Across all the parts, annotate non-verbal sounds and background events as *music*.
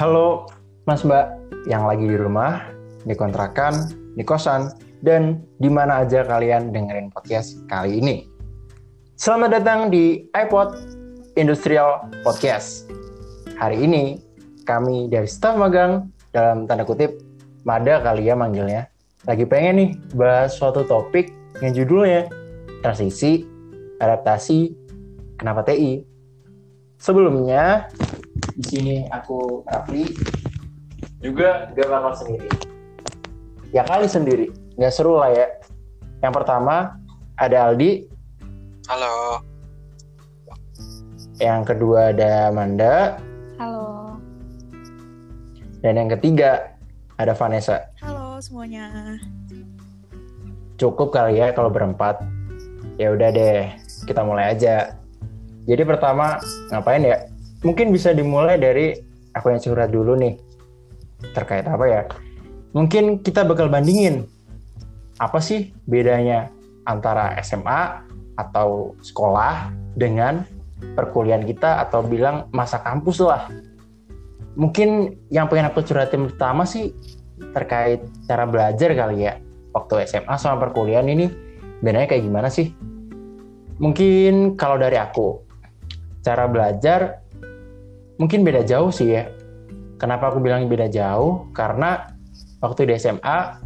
Halo Mas Mbak yang lagi di rumah, di kontrakan, di kosan, dan di mana aja kalian dengerin podcast kali ini. Selamat datang di iPod Industrial Podcast. Hari ini kami dari staf magang dalam tanda kutip Mada kali ya manggilnya. Lagi pengen nih bahas suatu topik yang judulnya transisi, adaptasi, kenapa TI. Sebelumnya di sini aku Rafli juga gak bakal sendiri. Ya kali sendiri, nggak seru lah ya. Yang pertama ada Aldi, Halo, yang kedua ada Manda, Halo. dan yang ketiga ada Vanessa. Halo semuanya. Cukup kali ya kalau berempat. Ya udah deh, kita mulai aja. Jadi pertama ngapain ya? Mungkin bisa dimulai dari aku yang curhat dulu nih. Terkait apa ya? Mungkin kita bakal bandingin apa sih bedanya antara SMA atau sekolah dengan perkuliahan kita atau bilang masa kampus lah. Mungkin yang pengen aku curhatin pertama sih terkait cara belajar kali ya waktu SMA sama perkuliahan ini bedanya kayak gimana sih? Mungkin kalau dari aku cara belajar mungkin beda jauh sih ya. Kenapa aku bilang beda jauh? Karena waktu di SMA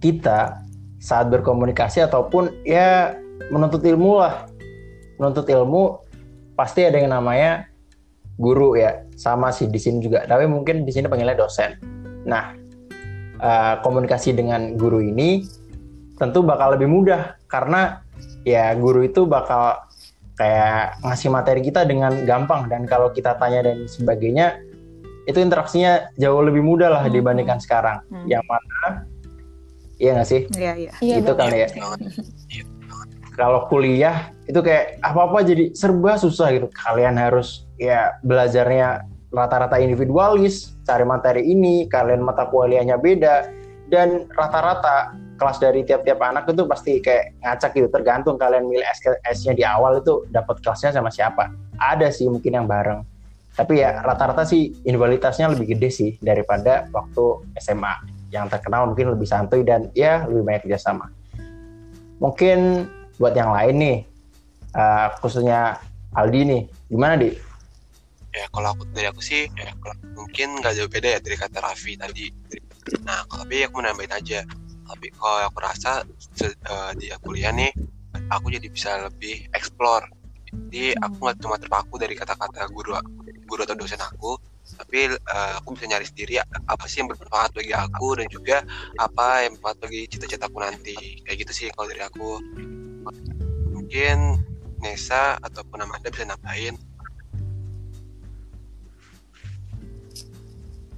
kita saat berkomunikasi ataupun ya menuntut ilmu lah. Menuntut ilmu pasti ada yang namanya guru ya. Sama sih di sini juga. Tapi mungkin di sini panggilnya dosen. Nah, eh, komunikasi dengan guru ini tentu bakal lebih mudah karena ya guru itu bakal kayak ngasih materi kita dengan gampang. Dan kalau kita tanya dan sebagainya itu interaksinya jauh lebih mudah lah Hmm. dibandingkan sekarang. Hmm. yang mana? Iya nggak sih? Iya iya. itu kali ya. *laughs* kalau kuliah itu kayak apa-apa jadi serba susah gitu. Kalian harus ya belajarnya rata-rata individualis cari materi ini kalian mata kuliahnya beda dan rata-rata kelas dari tiap-tiap anak itu pasti kayak ngacak gitu. Tergantung kalian milih SKS-nya di awal itu dapat kelasnya sama siapa. Ada sih mungkin yang bareng. Tapi ya rata-rata sih individualitasnya lebih gede sih daripada waktu SMA yang terkenal mungkin lebih santuy dan ya lebih banyak kerjasama. Mungkin buat yang lain nih eh, khususnya Aldi nih gimana di? Ya kalau aku dari aku sih, ya mungkin nggak jauh beda ya dari kata Raffi tadi. Nah, tapi aku nambahin aja. Tapi kalau aku rasa eh, di kuliah nih, aku jadi bisa lebih explore. Jadi aku nggak cuma terpaku dari kata-kata guru guru atau dosen aku, tapi eh, aku bisa nyari sendiri apa sih yang bermanfaat bagi aku dan juga apa yang bermanfaat bagi cita-citaku nanti. Kayak gitu sih kalau dari aku. Mungkin Nesa ataupun Amanda bisa nambahin.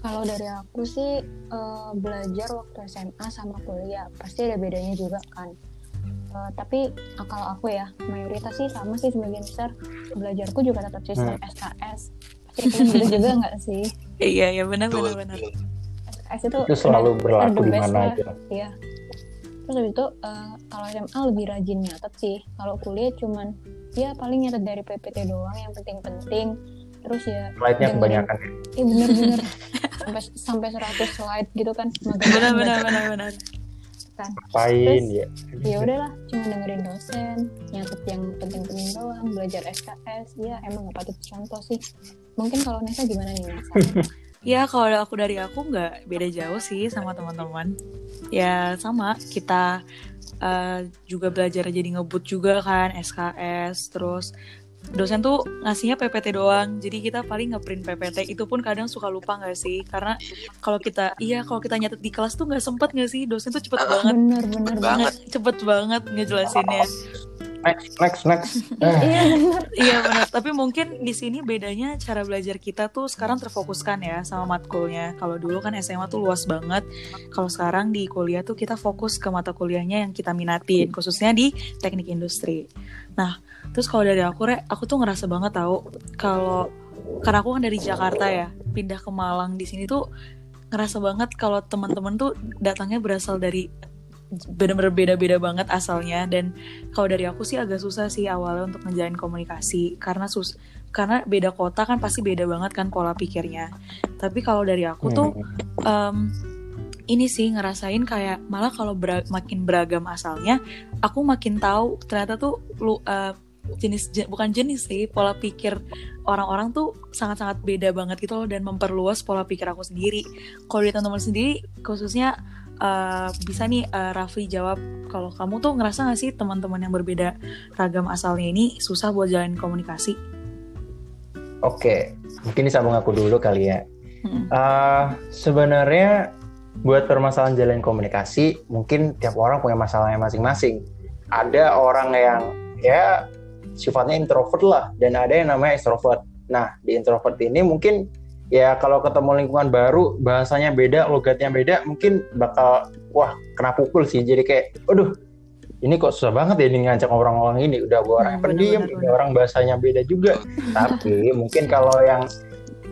Kalau dari aku sih eh, belajar waktu SMA sama kuliah pasti ada bedanya juga kan. Eh, tapi ah, kalau aku ya mayoritas sih sama sih sebagian besar belajarku juga tetap sistem SKS. Pasti kalian gitu juga *laughs* nggak sih? Iya iya benar benar benar. SKS itu itu selalu berlaku di mana aja Iya. Terus habis itu eh, kalau SMA lebih rajin nyatet sih. Kalau kuliah cuman ya paling nyatet dari PPT doang yang penting-penting. Terus ya slide-nya kebanyakan ya. Iya bener-bener *laughs* sampai sampai 100 slide gitu kan. Benar banget benar benar benar. kan. Ngapain Terus, ya ya udahlah cuma dengerin dosen nyatet yang penting-penting doang belajar SKS ya emang nggak patut contoh sih mungkin kalau Nesa gimana nih Nesa *laughs* Ya kalau aku dari aku nggak beda jauh sih sama teman-teman. Ya sama kita eh, juga belajar jadi ngebut juga kan SKS terus dosen tuh ngasihnya PPT doang jadi kita paling ngeprint PPT itu pun kadang suka lupa nggak sih? Karena kalau kita iya kalau kita nyatet di kelas tuh nggak sempet nggak sih? Dosen tuh cepet banget. Bener bener Cepet banget banget. cepet banget ngejelasinnya next next next Eh, iya bener Iya benar, tapi mungkin di sini bedanya cara belajar kita tuh sekarang terfokuskan ya sama matkulnya. Kalau dulu kan SMA tuh luas banget. Kalau sekarang di kuliah tuh kita fokus ke mata kuliahnya yang kita minatin, khususnya di teknik industri. Nah, terus kalau dari aku Re, aku tuh ngerasa banget tahu kalau karena aku kan dari Jakarta ya, pindah ke Malang di sini tuh ngerasa banget kalau teman-teman tuh datangnya berasal dari bener-bener beda-beda banget asalnya. Dan kalau dari aku sih agak susah sih awalnya untuk menjalin komunikasi. Karena sus karena beda kota kan pasti beda banget kan pola pikirnya. Tapi kalau dari aku tuh em, ini sih ngerasain kayak malah kalau bera- makin beragam asalnya aku makin tahu ternyata tuh lu eh, jenis je- bukan jenis sih pola pikir orang-orang tuh sangat-sangat beda banget gitu loh dan memperluas pola pikir aku sendiri. Kalau dari teman-teman sendiri khususnya eh, bisa nih eh, Rafli jawab kalau kamu tuh ngerasa gak sih teman-teman yang berbeda ragam asalnya ini susah buat jalan komunikasi Oke, mungkin disambung aku dulu kali ya. Mm. Eh, sebenarnya buat permasalahan jalan komunikasi, mungkin tiap orang punya masalahnya masing-masing. Ada orang yang ya sifatnya introvert lah, dan ada yang namanya extrovert. Nah, di introvert ini mungkin ya kalau ketemu lingkungan baru, bahasanya beda, logatnya beda, mungkin bakal wah kena pukul sih. Jadi kayak, aduh ini kok susah banget ya ini ngajak orang-orang ini. Udah gue orang Hmm, pendiam, benar-benar, udah orang bahasanya beda juga. *laughs* Tapi mungkin kalau yang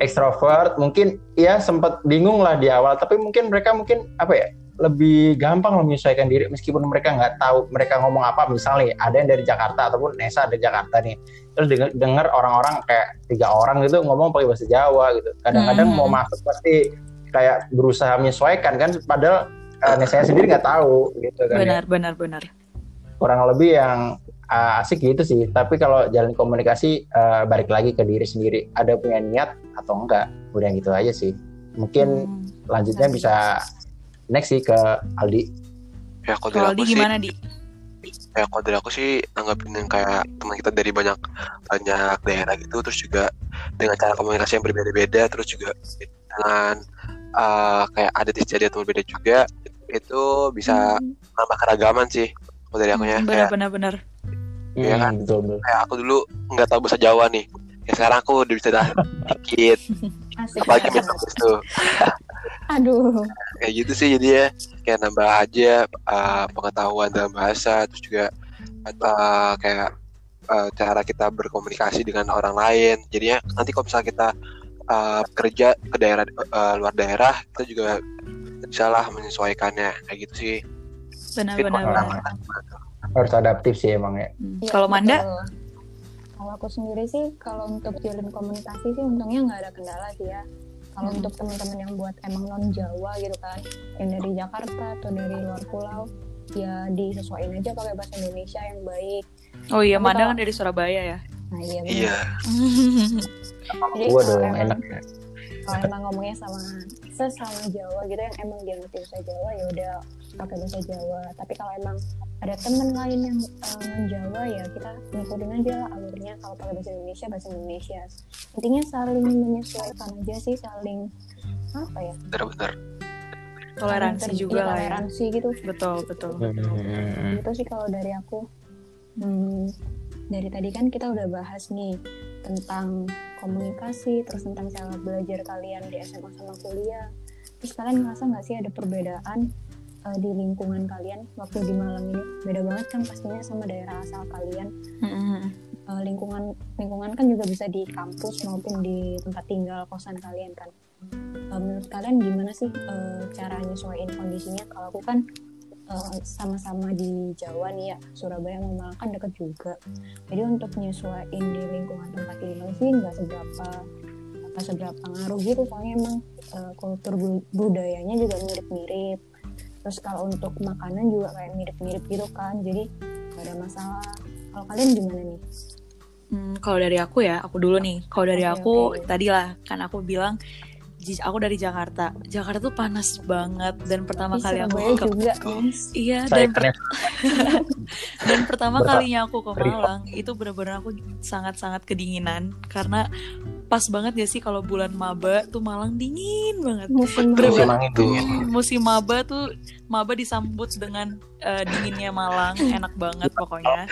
ekstrovert mungkin ya sempat bingung lah di awal tapi mungkin mereka mungkin apa ya lebih gampang lah menyesuaikan diri meskipun mereka nggak tahu mereka ngomong apa misalnya ada yang dari Jakarta ataupun Nesa dari Jakarta nih terus denger, denger orang-orang kayak tiga orang gitu ngomong pakai bahasa Jawa gitu kadang-kadang Hmm. mau masuk pasti kayak berusaha menyesuaikan kan padahal uh, Nesa sendiri nggak tahu gitu kan ya benar benar benar kurang lebih yang uh, asik gitu sih. Tapi kalau jalan komunikasi uh, balik lagi ke diri sendiri, ada punya niat atau enggak, udah gitu aja sih. Mungkin Hmm. lanjutnya bisa next sih ke Aldi. ya kalau dari kalau aku di sih gimana di ya kalau dari aku sih anggapin yang kayak teman kita dari banyak banyak daerah gitu terus juga dengan cara komunikasi yang berbeda-beda terus juga dengan uh, kayak adat istiadat yang berbeda juga itu bisa nambah keragaman sih kalau dari aku ya Hmm, benar benar benar Iya kan? Hmm, betul betul. kayak aku dulu nggak tahu bahasa Jawa nih ya sekarang aku udah bisa dah *laughs* dikit Asik apalagi banget. besok tuh Aduh. Kayak gitu sih jadi ya kayak nambah aja uh, pengetahuan dalam bahasa terus juga uh, kayak uh, cara kita berkomunikasi dengan orang lain jadinya nanti kalau misalnya kita uh, kerja ke daerah uh, luar daerah kita juga bisa lah menyesuaikannya kayak gitu sih benar Mungkin benar kalau benar Harus adaptif sih emang ya. Hmm. Iya, kalau Manda. Kalau aku sendiri sih, kalau untuk jalin komunikasi sih untungnya nggak ada kendala sih ya. Kalau Hmm. untuk teman-teman yang buat emang non Jawa gitu kan, yang dari Jakarta atau dari luar pulau, ya disesuaikan aja pakai bahasa Indonesia yang baik. oh iya Tapi Manda kalau- kan dari Surabaya ya Nah iya. benar. iya *laughs* Jadi Gua dong enak ya. Kalau emang ngomongnya sama sesama Jawa gitu yang emang dia ngerti bahasa Jawa ya udah pakai bahasa Jawa. Tapi kalau emang ada temen lain yang non Jawa ya kita ngikutin aja lah alurnya kalau pakai bahasa Indonesia bahasa Indonesia. Intinya saling menyesuaikan aja sih saling apa ya? benar-benar toleransi ter- juga iya, lah ya toleransi gitu. betul betul Hmm, Itu sih kalau dari aku. Hmm, dari tadi kan kita udah bahas nih tentang komunikasi, terus tentang cara belajar kalian di SMA sama kuliah. Terus kalian ngerasa nggak sih ada perbedaan eh, di lingkungan kalian waktu di Malang ini? Beda banget kan pastinya sama daerah asal kalian. Mm-mm. Eh, lingkungan lingkungan kan juga bisa di kampus maupun di tempat tinggal kosan kalian kan. Eh, menurut kalian gimana sih eh, cara nyesuaiin kondisinya? Kalau aku kan eh, sama-sama di Jawa nih ya, Surabaya sama Malang kan deket juga. Jadi untuk nyesuaiin di lingkungan tempat tinggal sih nggak seberapa nggak seberapa ngaruh gitu soalnya emang eh, kultur bu- budayanya juga mirip-mirip. Terus kalau untuk makanan juga kayak mirip-mirip gitu kan, jadi gak ada masalah. Kalau kalian gimana nih? Hmm, kalau dari aku ya, aku dulu nih. Kalau dari aku oke. tadi lah kan aku bilang aku dari Jakarta. Jakarta tuh panas banget dan pertama Ih, kali aku ke juga, Mas. *laughs* Iya, Saya dan per- *laughs* dan pertama Berat. kalinya aku ke. Malang itu benar-benar aku sangat-sangat kedinginan karena pas banget ya sih kalau bulan maba tuh Malang dingin banget. musim Musim maba. angin tuh. Musim maba tuh maba disambut dengan eh, dinginnya Malang, enak banget pokoknya.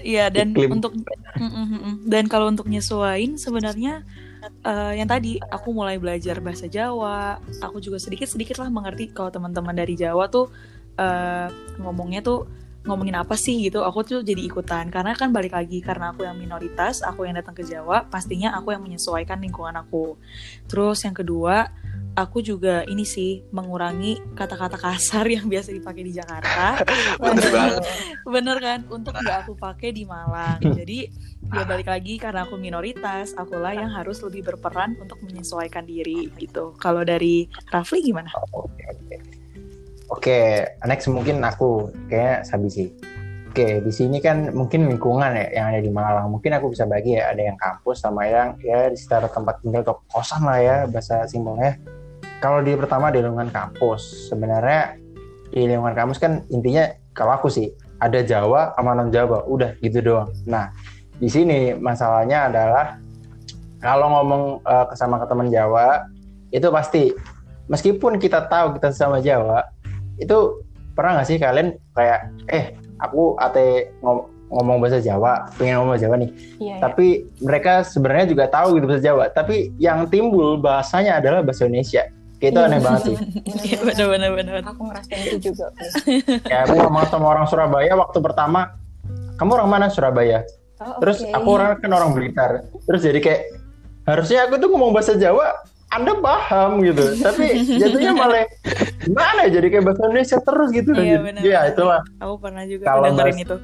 Iya dan Iklim. untuk mm, mm. dan kalau untuk nyesuain sebenarnya eh, yang tadi aku mulai belajar bahasa Jawa, aku juga sedikit sedikit lah mengerti kalau teman-teman dari Jawa tuh eh, ngomongnya tuh ngomongin apa sih gitu. Aku tuh jadi ikutan karena kan balik lagi karena aku yang minoritas, aku yang datang ke Jawa, pastinya aku yang menyesuaikan lingkungan aku. Terus yang kedua aku juga ini sih mengurangi kata-kata kasar yang biasa dipakai di Jakarta. *laughs* Bener banget. Bener kan? Untuk nggak aku pakai di Malang. Jadi ya balik lagi karena aku minoritas, akulah yang harus lebih berperan untuk menyesuaikan diri gitu. Kalau dari Rafli gimana? Oke, oke. Oke, next mungkin aku kayak Sabi sih. Oke, di sini kan mungkin lingkungan ya yang ada di Malang. Mungkin aku bisa bagi ya, ada yang kampus sama yang ya di sekitar tempat tinggal atau kosan lah ya bahasa simpelnya. Kalau di pertama di lingkungan kampus, sebenarnya di lingkungan kampus kan intinya kalau aku sih ada Jawa sama non Jawa, udah gitu doang. Nah, di sini masalahnya adalah kalau ngomong uh, sama ke teman Jawa itu pasti meskipun kita tahu kita sama Jawa itu pernah nggak sih kalian kayak eh aku ate ngom ngomong bahasa Jawa, pengen ngomong bahasa Jawa nih. Iya, Tapi mereka sebenarnya juga tahu gitu bahasa Jawa. Tapi yang timbul bahasanya adalah bahasa Indonesia. Kayak itu aneh banget sih. Iya bener-bener bener. Aku ngerasain itu juga. Kayak *laughs* aku ngomong sama orang Surabaya waktu pertama, kamu orang mana Surabaya? Oh, Terus aku orang kan orang Blitar. Terus jadi kayak harusnya aku tuh ngomong bahasa Jawa, Anda paham gitu. *laughs* Tapi jatuhnya malah gimana ya? Jadi kayak bahasa Indonesia terus gitu. Iya, bener. Ya itulah. Aku pernah juga Kalau dengerin bahas- itu.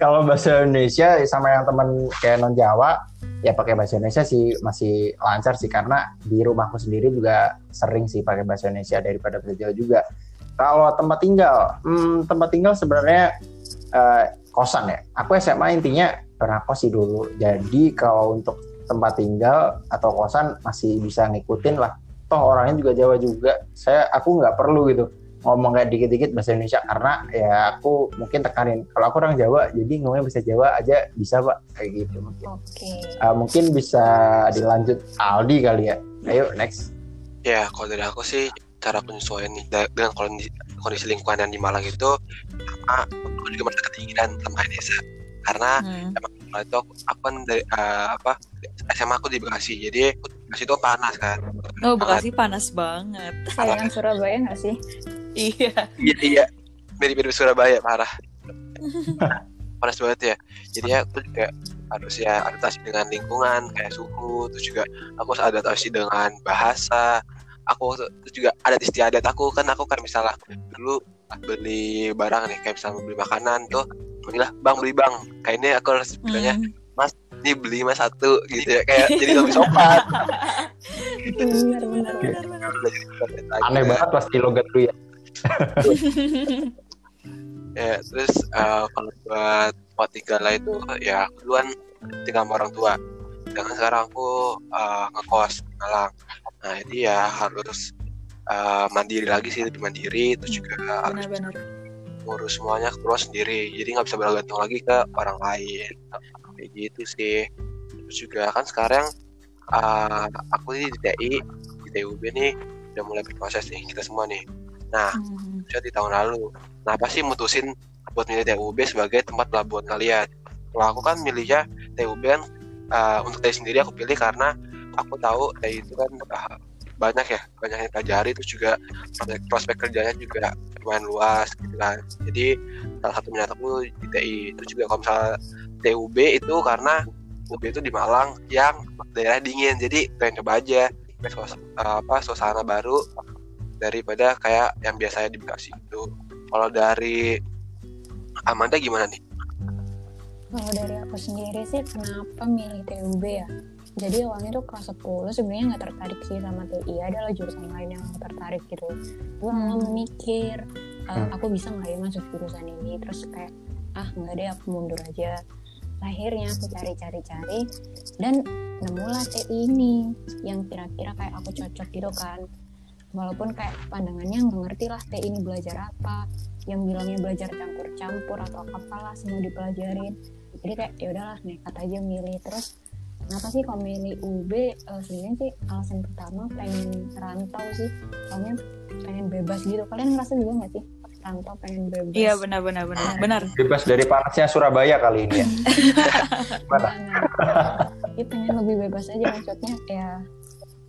kalau bahasa Indonesia sama yang teman kayak non Jawa ya pakai bahasa Indonesia sih masih lancar sih karena di rumahku sendiri juga sering sih pakai bahasa Indonesia daripada bahasa Jawa juga. Kalau tempat tinggal, hmm, tempat tinggal sebenarnya eh, kosan ya. Aku SMA intinya pernah kos sih dulu. Jadi kalau untuk tempat tinggal atau kosan masih bisa ngikutin lah. Toh orangnya juga Jawa juga. Saya aku nggak perlu gitu ngomong kayak dikit-dikit bahasa Indonesia karena ya aku mungkin tekanin. Kalau aku orang Jawa jadi ngomongnya bahasa Jawa aja bisa pak. Kayak gitu mungkin. Oke. Uh, mungkin bisa dilanjut. Aldi kali ya. Ayo next. Ya, kalau dari aku sih cara penyesuaian nih dengan kondisi, kondisi lingkungan yang di Malang itu sama aku juga merasa ketinggian sama desa karena Hmm. Kalau itu aku, aku kan dari eh, apa SMA aku di Bekasi jadi Bekasi itu panas kan Oh Bekasi panas banget. Sayangan Surabaya nggak sih? Iya. iya iya mirip-mirip Surabaya parah *laughs* panas banget ya jadi aku juga harus ya adaptasi dengan lingkungan kayak suhu terus juga aku harus adaptasi dengan bahasa aku terus juga adat istiadat aku kan aku kan misalnya dulu beli barang nih kayak misalnya beli makanan tuh bilang bang beli bang kayaknya aku harus bilangnya Hmm. ini beli mas satu gitu ya kayak jadi lebih sopan. Oke. benar. aneh banget pasti logat lu ya ya terus eh, kalau buat tempat tinggal lah itu ya aku duluan tinggal sama orang tua sedangkan sekarang aku eh, ngekos di Malang nah jadi ya harus eh, mandiri lagi sih lebih mandiri terus juga harus Benar-benar. ngurus semuanya keluar sendiri jadi nggak bisa bergantung lagi ke orang lain kayak gitu sih terus juga kan sekarang eh, aku di TI di TUB nih udah mulai berproses nih kita semua nih nah Hmm. di tahun lalu. Kenapa sih mutusin buat milih TUB sebagai tempat pelabuhan kalian? Kalau aku kan milihnya TUB kan uh, untuk TI sendiri aku pilih karena aku tahu TI itu kan uh, banyak ya, banyak yang pelajari terus juga prospek, kerjanya juga lumayan luas gitu kan. Jadi salah satu minat aku di TI. Terus juga kalau misalnya TUB itu karena UB itu di Malang yang daerah dingin, jadi pengen coba aja apa suasana baru daripada kayak yang biasanya di Bekasi itu. Kalau dari Amanda gimana nih? Kalau dari aku sendiri sih kenapa milih TUB ya? Jadi awalnya tuh kelas 10 sebenarnya nggak tertarik sih sama TI. Adalah jurusan lain yang tertarik gitu. Gue Hmm. lama mikir, "Eh, Hmm. aku bisa nggak ya masuk jurusan ini? Terus kayak, ah nggak deh aku mundur aja. Akhirnya aku cari-cari-cari dan nemulah TI ini yang kira-kira kayak aku cocok gitu kan. Walaupun kayak pandangannya nggak ngerti lah TI ini belajar apa, yang bilangnya belajar campur-campur atau apalah semua dipelajarin jadi kayak ya udahlah nekat aja milih terus kenapa sih kalau milih UB eh, sebenarnya sih alasan pertama pengen rantau sih soalnya pengen bebas gitu kalian ngerasa juga nggak sih rantau pengen bebas Iya benar-benar benar. Benar. bebas dari panasnya Surabaya kali ini ya *laughs* Gimana? Iya pengen lebih bebas aja maksudnya ya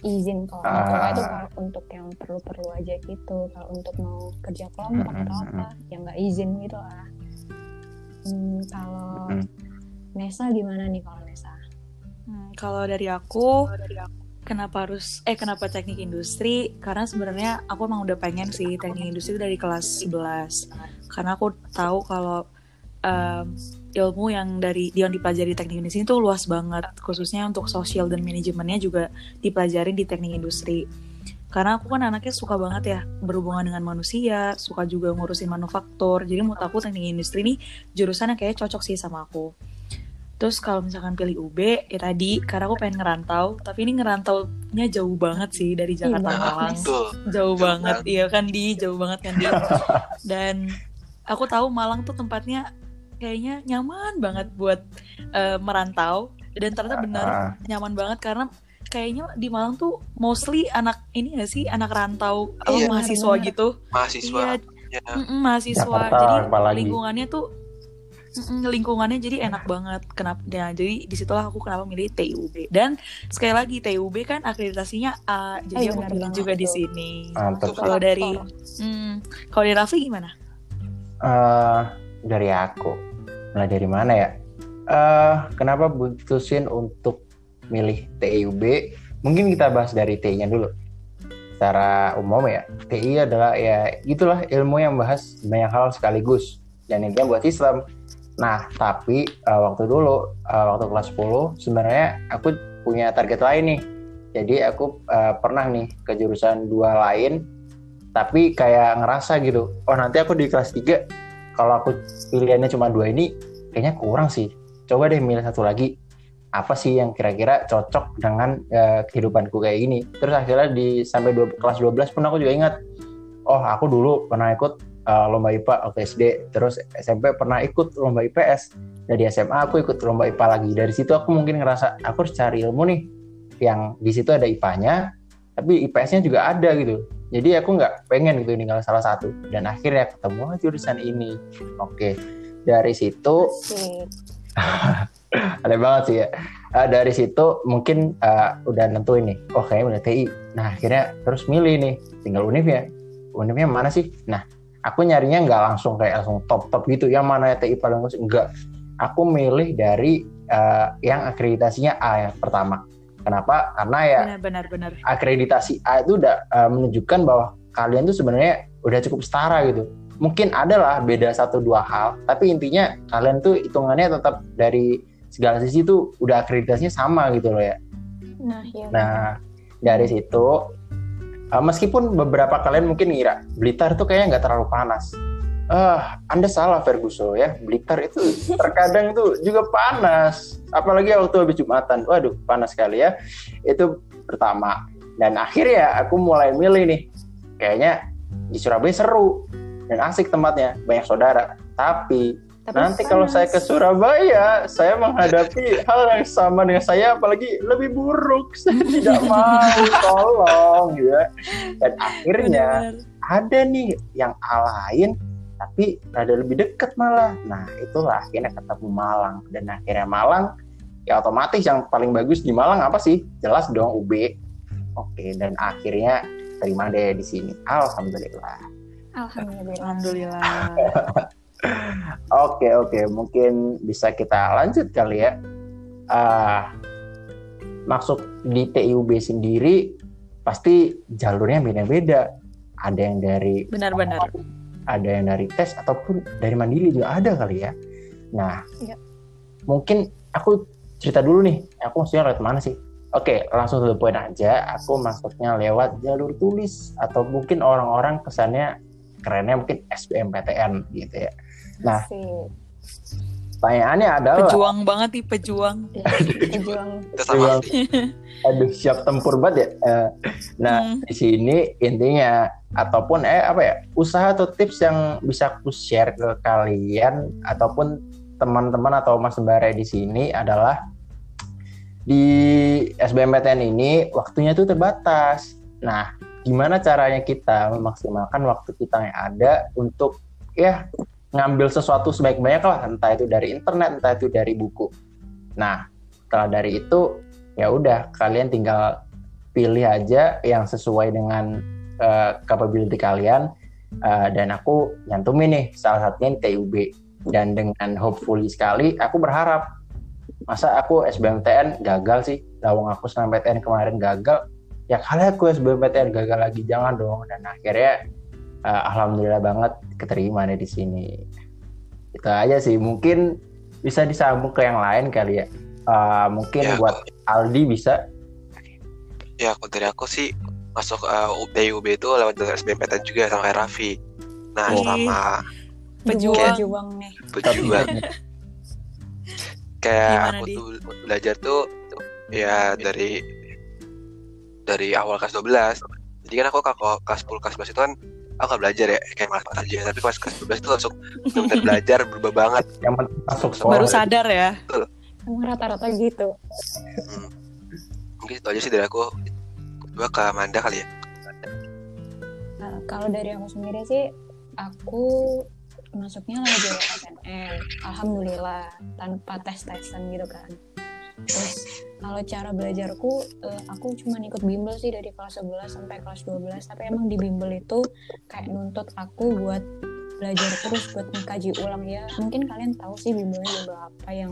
izin kalau Ah. itu kalau untuk yang perlu-perlu aja gitu kalau untuk mau kerja kelompok Mm, atau apa ya nggak izin gitu lah hmm, kalau Mm. Nesa gimana nih kalau Kalau dari aku, kenapa harus eh kenapa teknik industri? Karena sebenarnya aku emang udah pengen sih teknik industri dari kelas 11. Karena aku tahu kalau um, ilmu yang dari yang dipelajari teknik industri itu luas banget, khususnya untuk sosial dan manajemennya juga dipelajari di teknik industri. Karena aku kan anaknya suka banget ya berhubungan dengan manusia, suka juga ngurusin manufaktur. Jadi menurut aku teknik industri ini jurusan yang kayaknya cocok sih sama aku. Terus kalau misalkan pilih UB, ya tadi karena aku pengen ngerantau, tapi ini ngerantaunya jauh banget sih dari Jakarta Iya, Malang. Jauh Jauh banget, iya kan di, jauh banget kan di. *laughs* Dan aku tahu Malang tuh tempatnya kayaknya nyaman banget buat eh, merantau. Dan ternyata benar Ah, nyaman banget karena kayaknya di Malang tuh mostly anak ini gak sih anak rantau Iya. mahasiswa Benar-benar. gitu. Mahasiswa. Iya, Ya. Mm-mm, mahasiswa Jakarta, jadi apalagi. lingkungannya tuh lingkungannya jadi enak banget kenapa nah, jadi di situlah aku kenapa milih TUB dan sekali lagi TUB kan akreditasinya A jadi Eh, aku benar pilih juga di sini mantap. kalau dari hmm, kalau dari Raffi gimana Eh, dari aku. Mulai dari mana ya? Eh, kenapa putusin untuk milih TIUB? Mungkin kita bahas dari TI-nya dulu. Secara umum ya, TI adalah ya gitulah ilmu yang bahas banyak hal sekaligus dan intinya buat Islam. Nah, tapi eh, waktu dulu eh, waktu kelas 10 sebenarnya aku punya target lain nih. Jadi aku eh, pernah nih ke jurusan dua lain tapi kayak ngerasa gitu, oh nanti aku di kelas 3 kalau aku pilihannya cuma dua ini kayaknya kurang sih. Coba deh milih satu lagi. Apa sih yang kira-kira cocok dengan eh, kehidupanku kayak gini? Terus akhirnya di sampai dua, kelas 12 pun aku juga ingat. Oh, aku dulu pernah ikut eh, lomba IPA waktu SD. Terus SMP pernah ikut lomba IPS. Dari SMA aku ikut lomba IPA lagi. Dari situ aku mungkin ngerasa aku harus cari ilmu nih yang di situ ada IPA-nya, tapi IPS-nya juga ada gitu. Jadi aku nggak pengen gitu ninggal salah satu. Dan akhirnya ketemu jurusan ini. Oke, dari situ *laughs* aneh banget sih ya. Eh, dari situ mungkin eh, udah nentuin nih, oh kayaknya udah TI. Nah akhirnya terus milih nih, tinggal univ ya. Univnya mana sih? Nah aku nyarinya nggak langsung kayak langsung top top gitu. Yang mana TI paling bagus? Enggak. Aku milih dari eh, yang akreditasinya A yang pertama. Kenapa? Karena ya benar benar benar akreditasi A itu udah uh, menunjukkan bahwa kalian tuh sebenarnya udah cukup setara gitu. Mungkin ada lah beda satu dua hal, tapi intinya kalian tuh hitungannya tetap dari segala sisi tuh udah akreditasinya sama gitu loh ya. Nah, iya. Nah dari situ uh, meskipun beberapa kalian mungkin ngira Blitar tuh kayaknya nggak terlalu panas. Ah, Anda salah Ferguson ya. Blitar itu terkadang tuh juga panas. Apalagi waktu habis Jumatan. Waduh, panas sekali ya. Itu pertama. Dan akhirnya aku mulai milih nih. Kayaknya di Surabaya seru dan asik tempatnya, banyak saudara. Tapi Tapi nanti kalau saya ke. Surabaya, saya menghadapi *laughs* hal yang sama dengan saya, apalagi lebih buruk. *laughs* Saya tidak mau, tolong, ya. Dan akhirnya Benar-benar. ada nih yang lain, tapi rada lebih deket malah. Nah, itulah akhirnya ketemu Malang. Dan akhirnya Malang, ya otomatis yang paling bagus di Malang apa sih? Jelas dong UB. Oke, dan akhirnya terima deh di sini. Alhamdulillah. Alhamdulillah. alhamdulillah Oke oke mungkin bisa kita lanjut kali ya. Ah, masuk di TIUB sendiri pasti jalurnya beda-beda. Ada yang dari benar-benar ada yang dari tes ataupun dari mandiri juga ada kali ya. Nah, Iya. mungkin aku cerita dulu nih. Aku maksudnya lewat mana sih? Oke, langsung to the point aja. Aku masuknya lewat jalur tulis atau mungkin orang-orang kesannya kerennya mungkin SBMPTN gitu ya. Nah. Pertanyaannya adalah, pejuang banget nih pejuang Ya, pejuang. Kita sama. aduh siap tempur banget ya. Eh, Nah, Hmm. di sini intinya ataupun eh apa ya usaha atau tips yang bisa aku share ke kalian ataupun teman-teman atau mas sembara di sini adalah di SBMPTN ini waktunya tuh terbatas. Nah, gimana caranya kita memaksimalkan waktu kita yang ada untuk ya ngambil sesuatu sebaik-baiknya lah, entah itu dari internet, entah itu dari buku. Nah, setelah dari itu ya udah kalian tinggal pilih aja yang sesuai dengan uh, capability kalian Uh, dan aku nyantumin nih salah satunya di TUB dan dengan hopefully sekali aku berharap masa aku SBMTN gagal sih? Lawang aku SNMPTN kemarin gagal. Ya kali aku SBMPTN gagal lagi jangan dong. Dan akhirnya uh, alhamdulillah banget keterima deh di sini itu aja sih mungkin bisa disambung ke yang lain kali ya Uh, mungkin Ya, buat Aldi bisa Ya, kalau dari aku sih masuk uh, dari UB itu lewat jalur SBMPTN juga sama kayak Raffi. Nah, Oh. sama Pejuang. Pejuang nih. pejuang kayak Gimana, aku Di? tuh belajar tuh ya dari dari awal kelas 12. Jadi kan aku kalau kelas 10 kelas 11 itu kan aku nggak belajar ya kayak malas aja tapi pas kelas 12 itu langsung benar belajar berubah banget yang masuk sekolah Baru sadar ya. Emang rata-rata gitu. Hmm. mungkin itu aja sih dari aku coba ke Amanda kali ya Nah, kalau dari aku sendiri sih, aku masuknya jalur SNM. Alhamdulillah, tanpa tes-tesan gitu kan. Terus kalau cara belajarku, eh, aku cuma ikut bimbel sih dari kelas 11 sampai kelas 12. Tapi emang di bimbel itu kayak nuntut aku buat belajar terus buat mengkaji ulang ya. Mungkin kalian tahu sih bimbelnya bimbel apa yang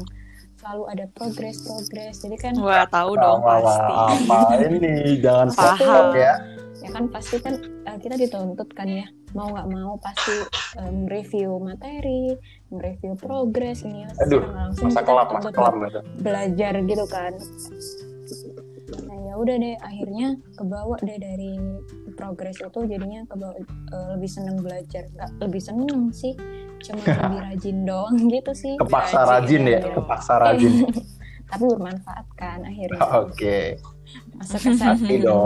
selalu ada progres-progres. Jadi kan Wah, tahu dong Wah, pasti. apa ini jangan Paham. ya ya kan pasti kan eh, kita dituntut kan ya mau nggak mau pasti em, review materi, review progres ini ya Aduh, langsung masa kelam masa kelam gitu. belajar gitu kan. Nah ya udah deh akhirnya kebawa deh dari progres itu jadinya kebawa eh, lebih seneng belajar. Nggak lebih seneng sih cuma *laughs* lebih rajin doang gitu sih. Kepaksa rajin ya Iya. kepaksa rajin. *laughs* Tapi bermanfaat kan akhirnya. Oke. Masuk ke gitu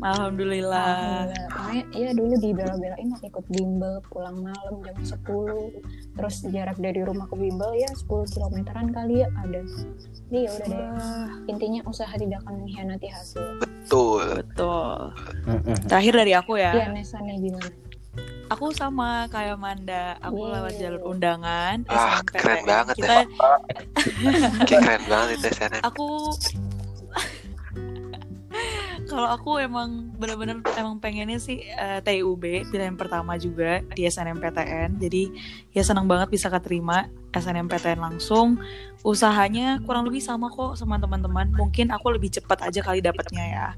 Alhamdulillah. Alhamdulillah. Makanya ya dulu dibela-belain aku ikut bimbel pulang malam jam 10 terus jarak dari rumah ke bimbel ya 10 kilometeran kali ya ada jadi ya udah deh intinya usaha tidak akan mengkhianati hasil betul betul. Terakhir dari aku ya. iya Nesa nih gimana Aku sama kayak Manda, aku Yeay. lewat jalur undangan Wah, SNMPTN. keren banget Kita kayak keren banget itu SNM aku kalau aku emang bener-bener emang pengennya sih eh, TUB pilihan pertama juga di SNMPTN jadi ya senang banget bisa keterima SNMPTN langsung. Usahanya kurang lebih sama kok sama teman-teman. Mungkin aku lebih cepat aja kali dapatnya ya.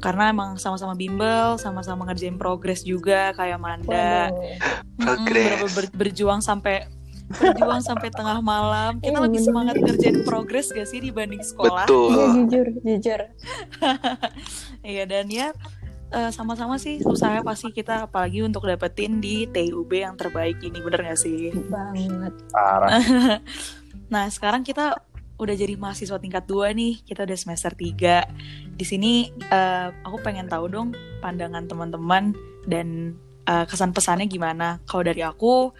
Karena emang sama-sama bimbel sama-sama ngerjain progres juga kayak Manda. Mm-mm, Progres. bener-bener ber- berjuang sampai berjuang sampai tengah malam. Kita Iya, lebih bener. semangat ngerjain progres gak sih dibanding sekolah? Iya betul jujur jujur. *laughs* Iya dan ya eh, sama-sama sih usahanya pasti kita apalagi untuk dapetin di TUB yang terbaik ini bener gak sih? banget. Parah. *laughs* Nah sekarang kita udah jadi mahasiswa tingkat 2 nih. Kita udah semester 3 di sini eh, aku pengen tahu dong pandangan teman-teman dan eh, kesan pesannya gimana. Kalau dari aku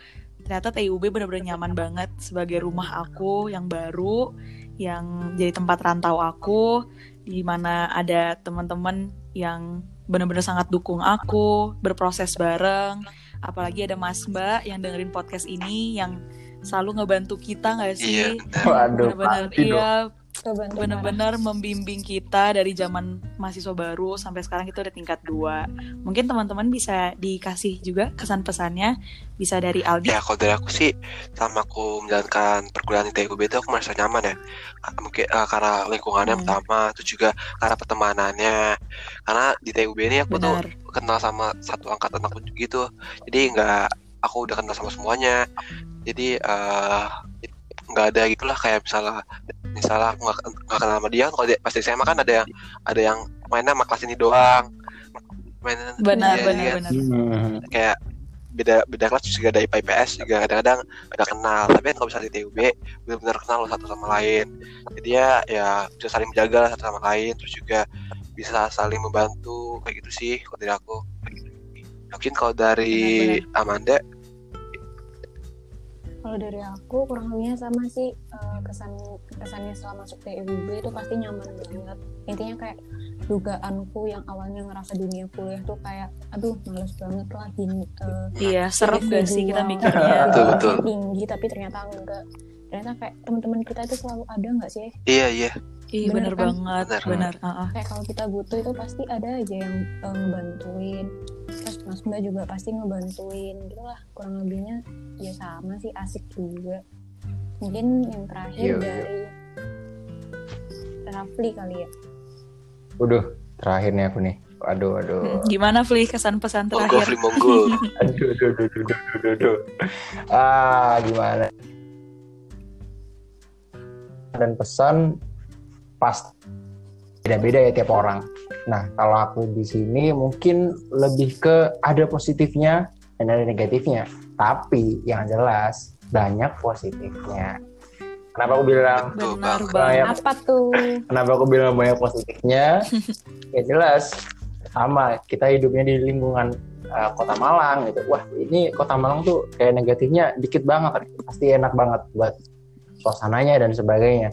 ternyata TUB bener-bener nyaman banget sebagai rumah aku yang baru yang jadi tempat rantau aku di mana ada teman-teman yang bener-bener sangat dukung aku berproses bareng apalagi ada Mas Mbak yang dengerin podcast ini yang selalu ngebantu kita nggak iya sih benar. waduh bener-bener pasti dong. iya bener-bener membimbing kita dari zaman mahasiswa baru sampai sekarang kita udah tingkat 2 mungkin teman-teman bisa dikasih juga kesan pesannya bisa dari Aldi. Ya kalau dari aku sih selama aku menjalankan perkuliahan di TUB itu aku merasa nyaman ya. Mungkin eh, karena lingkungannya Hmm. pertama terus juga karena pertemanannya. Karena di TUB ini aku tuh benar. kenal sama satu angkatan aku gitu. Jadi nggak aku udah kenal sama semuanya. Jadi eh, nggak ada gitulah kayak misalnya misalnya aku nggak kenal sama dia. Kalau dia pasti SMA kan ada yang ada yang mainnya sama kelas ini doang. Mainnya benar iya, benar benar. Hmm. kayak beda beda kelas juga ada IPA IPS juga kadang-kadang udah kenal. Tapi kan kalau misalnya di TUB benar-benar kenal loh satu sama lain. Jadi ya ya bisa saling menjaga lah satu sama lain. Terus juga bisa saling membantu kayak gitu sih kalau dari aku. Mungkin kalau dari Amanda Kalau dari aku kurang lebihnya sama sih eh, kesan kesannya setelah masuk TUB itu pasti nyaman banget. Intinya kayak dugaanku yang awalnya ngerasa dunia kuliah tuh kayak aduh males banget lah gini eh, iya serem gak sih kita mikirnya Betul, betul. tinggi tapi ternyata enggak. Ternyata kayak teman-teman kita itu selalu ada nggak sih? iya iya Iya bener, Bener kan? banget, Bener. bener. uh-uh. Kayak kalau kita butuh itu pasti ada aja yang eh, ngebantuin. Terus Mas Mbak juga pasti ngebantuin gitu lah. Kurang lebihnya ya sama sih asik juga. Mungkin yang terakhir Iya, iya. dari Rafli kali ya. Waduh, terakhir nih aku nih. Waduh, waduh. Hmm, *laughs* Gimana Fli kesan pesan Monggo, terakhir? Fli, monggo. *laughs* Aduh, aduh, aduh, aduh, aduh, aduh, aduh. Ah, gimana? Dan pesan pas beda-beda ya tiap orang. Nah, kalau aku di sini mungkin lebih ke ada positifnya dan ada negatifnya. Tapi yang jelas banyak positifnya. Kenapa aku bilang Benar banget. banget. Apa tuh? kenapa aku bilang banyak positifnya? *laughs* ya jelas sama kita hidupnya di lingkungan uh, kota Malang gitu. Wah ini kota Malang tuh kayak negatifnya dikit banget, pasti enak banget buat suasananya dan sebagainya.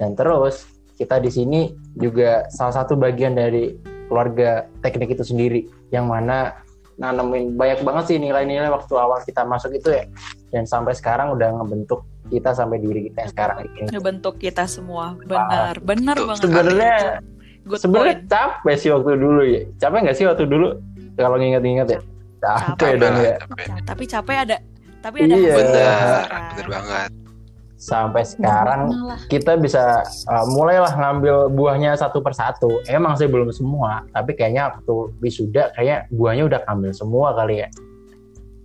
Dan terus kita di sini juga salah satu bagian dari keluarga teknik itu sendiri, yang mana nanemin banyak banget sih nilai-nilai waktu awal kita masuk itu ya. Dan sampai sekarang udah ngebentuk kita sampai diri kita yang sekarang ini. Ngebentuk kita semua. Benar, benar banget. Sebenarnya sebenarnya capek sih waktu dulu ya. Capek nggak sih waktu dulu kalau nginget-nginget ya? Capek Capek dong ya. Capek. Tapi capek ada tapi ada Iya. kan? bener banget. Sampai sekarang kita bisa uh, mulailah ngambil buahnya satu persatu. Emang sih belum semua, tapi kayaknya waktu wisuda kayaknya buahnya udah ngambil semua kali ya.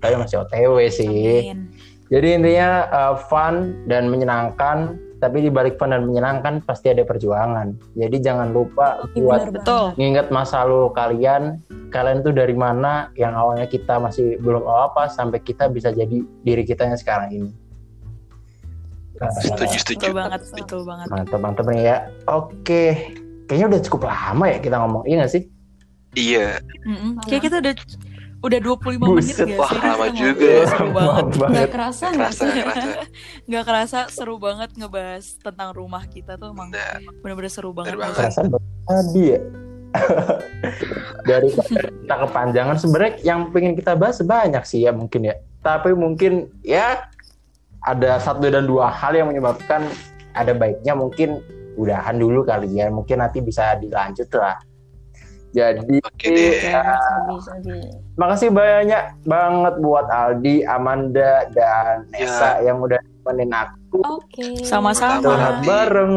Tapi masih OTW sih. Amin. Jadi intinya uh, fun dan menyenangkan, tapi di balik fun dan menyenangkan pasti ada perjuangan. Jadi jangan lupa Iya, buat Betul. nginget masa lalu kalian kalian tuh dari mana yang awalnya kita masih belum apa sampai kita bisa jadi diri kita yang sekarang ini Setuju, setuju. Betul banget, betul banget. mantap mantap nih ya oke kayaknya udah cukup lama ya kita ngomong iya gak sih Iya. Kayak kita udah udah 25 menit Buset. gak Wah, sih? lama Kita juga ya. Seru banget. Banget Nggak kerasa kerasa, sih? kerasa. *laughs* Nggak kerasa seru banget ngebahas tentang rumah kita tuh emang Bener. bener-bener seru banget. Bener banget. Kerasa tadi ya *laughs* dari kita kepanjangan sebenarnya yang pengen kita bahas banyak sih ya mungkin ya tapi mungkin ya ada satu dan dua hal yang menyebabkan ada baiknya mungkin udahan dulu kali ya mungkin nanti bisa dilanjut lah jadi Oke deh. ya, makasih banyak banget buat Aldi, Amanda dan Ya. Nesa yang udah nemenin aku Oke. Sama-sama. curhat bareng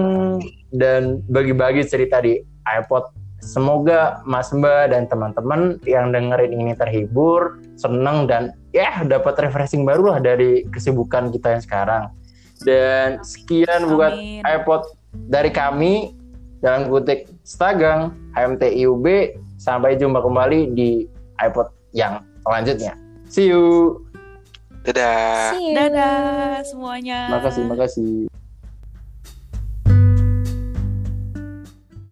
dan bagi-bagi cerita di iPod. Semoga Mas Mbak dan teman-teman yang dengerin ini terhibur, seneng dan ya dapat refreshing baru lah dari kesibukan kita yang sekarang. Dan sekian buat Amin. iPod dari kami dalam kutik Stagang HMTIUB. Sampai jumpa kembali di iPod yang selanjutnya. See you. Dadah. See you. Dadah semuanya. Makasih, makasih.